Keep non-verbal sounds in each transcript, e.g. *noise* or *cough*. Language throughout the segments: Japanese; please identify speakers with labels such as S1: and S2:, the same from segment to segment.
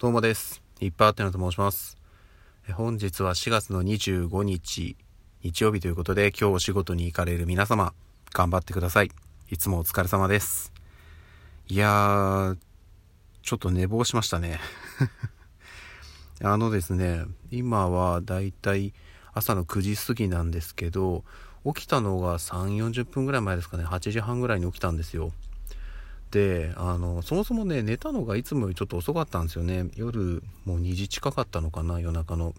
S1: どうもです。いっぱいあってのと申します。本日は4月の25日、日曜日ということで、今日お仕事に行かれる皆様、頑張ってください。いつもお疲れ様です。いやー、ちょっと寝坊しましたね。*laughs* あのですね、今はだいたい朝の9時過ぎなんですけど、起きたのが3、40分ぐらい前ですかね、8時半ぐらいに起きたんですよ。であのそもそもね寝たのがいつもよりちょっと遅かったんですよね。夜もう2時近かったのかな夜中の。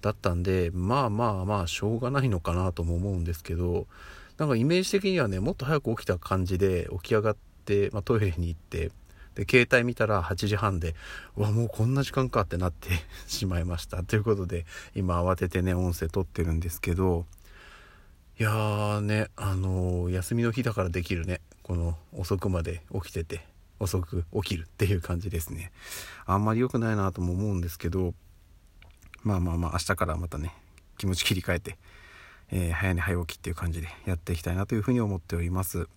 S1: だったんでまあまあまあしょうがないのかなとも思うんですけどなんかイメージ的にはねもっと早く起きた感じで起き上がって、まあ、トイレに行ってで携帯見たら8時半でうわもうこんな時間かってなって *laughs* しまいました。ということで今慌ててね音声撮ってるんですけどいやーねあのー休みの日だからできるね。この遅くまで起きてて遅く起きるっていう感じですね。あんまり良くないなとも思うんですけどまあまあまあ明日からまたね気持ち切り替えて、えー早寝早起きっていう感じでやっていきたいなというふうに思っております。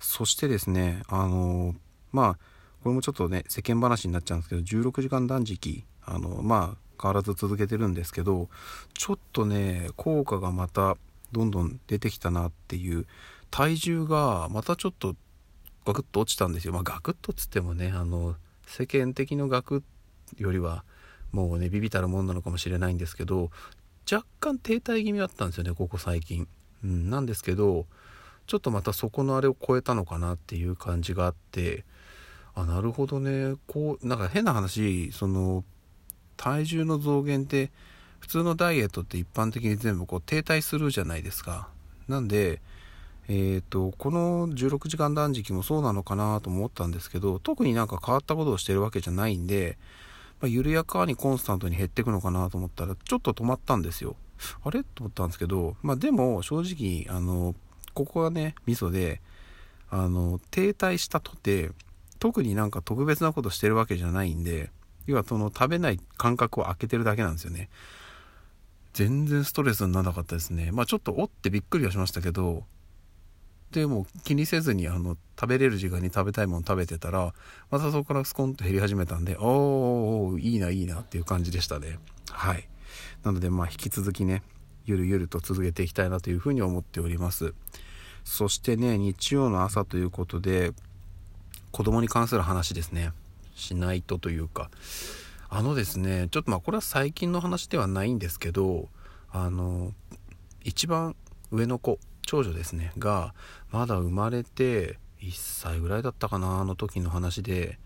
S1: そしてですねあのーまあこれもちょっとね世間話になっちゃうんですけど16時間断食あのまあ変わらず続けてるんですけどちょっとね効果がまたどんどん出てきたなっていう体重がまたちょっとガクッと落ちたんですよ。まあガクッとっつってもねあの世間的のガクよりはもうねビビたるもんなのかもしれないんですけど若干停滞気味だったんですよねここ最近、うん、なんですけどちょっとまたそこのあれを超えたのかなっていう感じがあってあなるほどね。こうなんか変な話その体重の増減って普通のダイエットって一般的に全部こう停滞するじゃないですか。なんでえー、とこの16時間断食もそうなのかなと思ったんですけど特になんか変わったことをしてるわけじゃないんで、まあ、緩やかにコンスタントに減っていくのかなと思ったらちょっと止まったんですよ。あれ？と思ったんですけどまあでも正直あのここがねミソであの停滞したとて特になんか特別なことしてるわけじゃないんで要はその食べない感覚を空けてるだけなんですよね。全然ストレスにならなかったですね。まあちょっとおってびっくりはしましたけどでも気にせずにあの食べれる時間に食べたいもの食べてたらまたそこからスコンと減り始めたんでおーいいないいなっていう感じでしたね。はい。なのでまあ引き続きねゆるゆると続けていきたいなというふうに思っております。そしてね日曜の朝ということで子供に関する話ですね。しないとというか。あのですねちょっとまあこれは最近の話ではないんですけどあの一番上の子長女ですね。がまだ生まれて1歳ぐらいだったかなあの時の話で。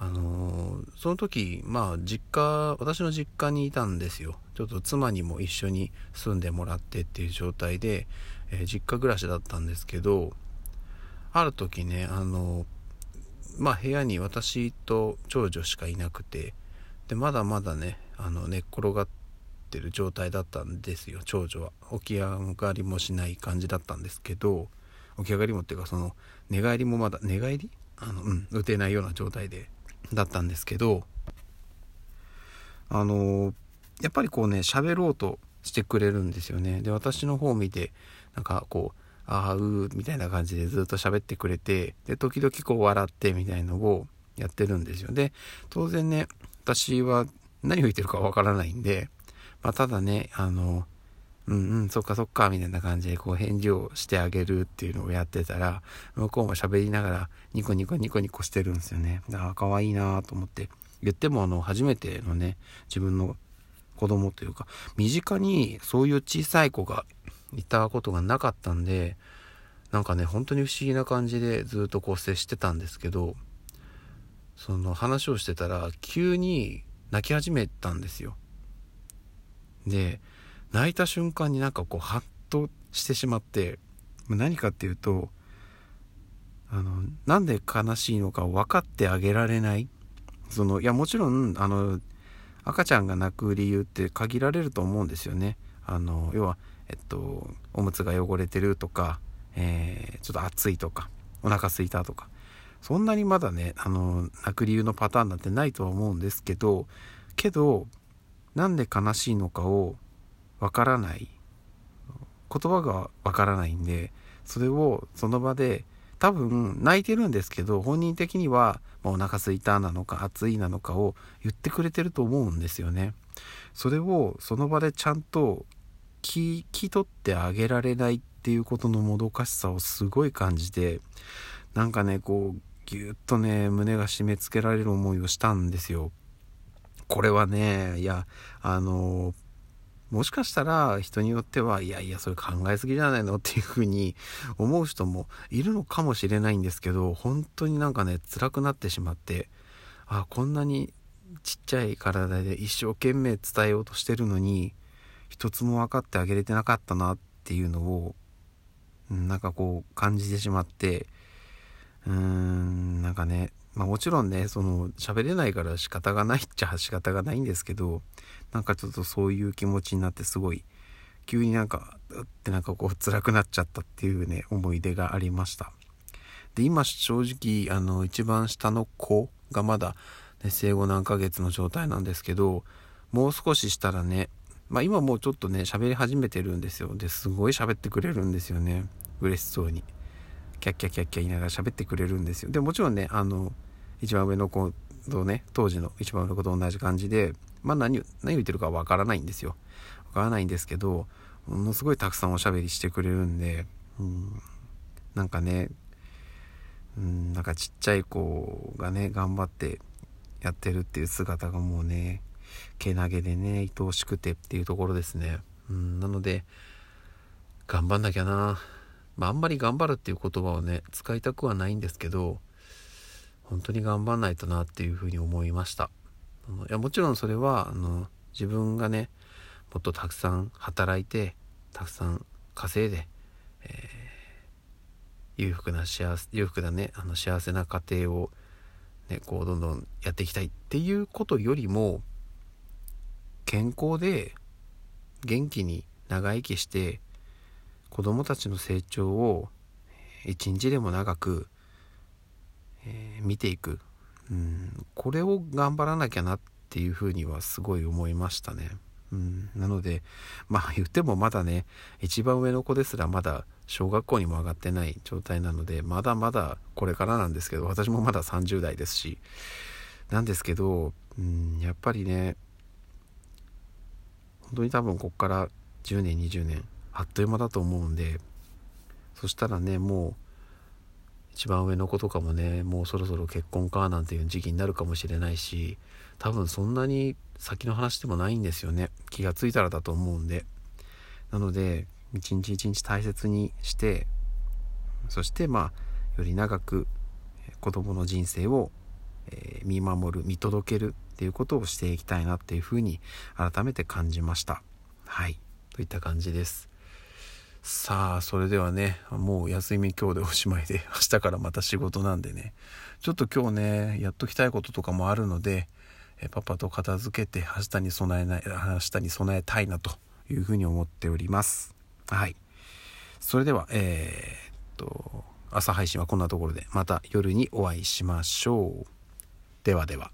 S1: あのーその時まあ実家私の実家にいたんですよ。ちょっと妻にも一緒に住んでもらってっていう状態で、えー実家暮らしだったんですけどある時ねあのまあ部屋に私と長女しかいなくてでまだまだねあの寝っ転がってる状態だったんですよ。長女は。起き上がりもしない感じだったんですけど起き上がりもっていうかその寝返りもまだ寝返り？あのうん打てないような状態でだったんですけどあのやっぱりこうね喋ろうとしてくれるんですよね。で私の方を見てなんかこう「ああう」みたいな感じでずっと喋ってくれてで時々こう笑ってみたいのをやってるんですよ。で当然ね私は何を言ってるかわからないんで、まあ、ただねあのうんうんそっかそっかみたいな感じでこう返事をしてあげるっていうのをやってたら向こうも喋りながらニコニコニコニコしてるんですよね。ああ可愛いなと思って言ってもあの初めてのね自分の子供というか身近にそういう小さい子がいたことがなかったんでなんかね本当に不思議な感じでずっとこう接してたんですけどその話をしてたら急に泣き始めたんですよ。で泣いた瞬間になんかこうハッとしてしまって何かっていうとあのなんで悲しいのか分かってあげられない。そのいやもちろんあの赤ちゃんが泣く理由って限られると思うんですよね。あの要はえっとおむつが汚れてるとか、えーちょっと暑いとかお腹空いたとか。そんなにまだねあの泣く理由のパターンなんてないとは思うんですけどけどなんで悲しいのかをわからない言葉がわからないんでそれをその場で多分泣いてるんですけど本人的には、ま、お腹すいたなのか暑いなのかを言ってくれてると思うんですよね。それをその場でちゃんと聞き取ってあげられないっていうことのもどかしさをすごい感じてなんかねこうぎゅっとね胸が締め付けられる思いをしたんですよ。これはねいやあのもしかしたら人によってはいやいやそれ考えすぎじゃないの？っていうふうに思う人もいるのかもしれないんですけど本当になんかね辛くなってしまってあこんなにちっちゃい体で一生懸命伝えようとしてるのに一つも分かってあげれてなかったなっていうのをなんかこう感じてしまってうーんなんかねまあもちろんねその喋れないから仕方がないっちゃ仕方がないんですけどなんかちょっとそういう気持ちになってすごい急になんかうってなんかこう辛くなっちゃったっていうね思い出がありました。で今正直あの一番下の子がまだ、ね、生後何ヶ月の状態なんですけどもう少ししたらねまあ今もうちょっとね喋り始めてるんですよ。ですごい喋ってくれるんですよね。嬉しそうに。キャッキャキャッキャ言いながら喋ってくれるんですよ。でもちろんねあの一番上の子とね当時の一番上の子と同じ感じでまあ何何言ってるかわからないんですよ。わからないんですけどものすごいたくさんおしゃべりしてくれるんで、うん、なんかね、うん、なんかちっちゃい子がね頑張ってやってるっていう姿がもうねけなげでね愛おしくてっていうところですね、うん、なので頑張んなきゃな。まああんまり頑張るっていう言葉をね使いたくはないんですけど本当に頑張んないとなっていうふうに思いました。いやもちろんそれはあの自分がねもっとたくさん働いてたくさん稼いで、えー、裕福な幸せ裕福なねあの幸せな家庭を、ね、こうどんどんやっていきたいっていうことよりも健康で元気に長生きして子供たちの成長を一日でも長く、見ていく。うん、これを頑張らなきゃなっていうふうにはすごい思いましたね。うん、なのでまあ言ってもまだね一番上の子ですらまだ小学校にも上がってない状態なのでまだまだこれからなんですけど私もまだ30代ですし。なんですけど、うん、やっぱりね本当に多分こっから10年20年あっという間だと思うんでそしたらねもう一番上の子とかもねもうそろそろ結婚かなんていう時期になるかもしれないし多分そんなに先の話でもないんですよね。気が付いたらだと思うんで。なので一日一日大切にしてそしてまあより長く子供の人生を、見守る見届けるっていうことをしていきたいなっていうふうに改めて感じました。はい。といった感じです。さあ、それではね、もう休み今日でおしまいで、*laughs* 明日からまた仕事なんでね、ちょっと今日ね、やっときたいこととかもあるので、えパパと片付けて明日に備えない、明日に備えたいなというふうに思っております。はい。それでは、えー、っと、朝配信はこんなところで、また夜にお会いしましょう。ではでは。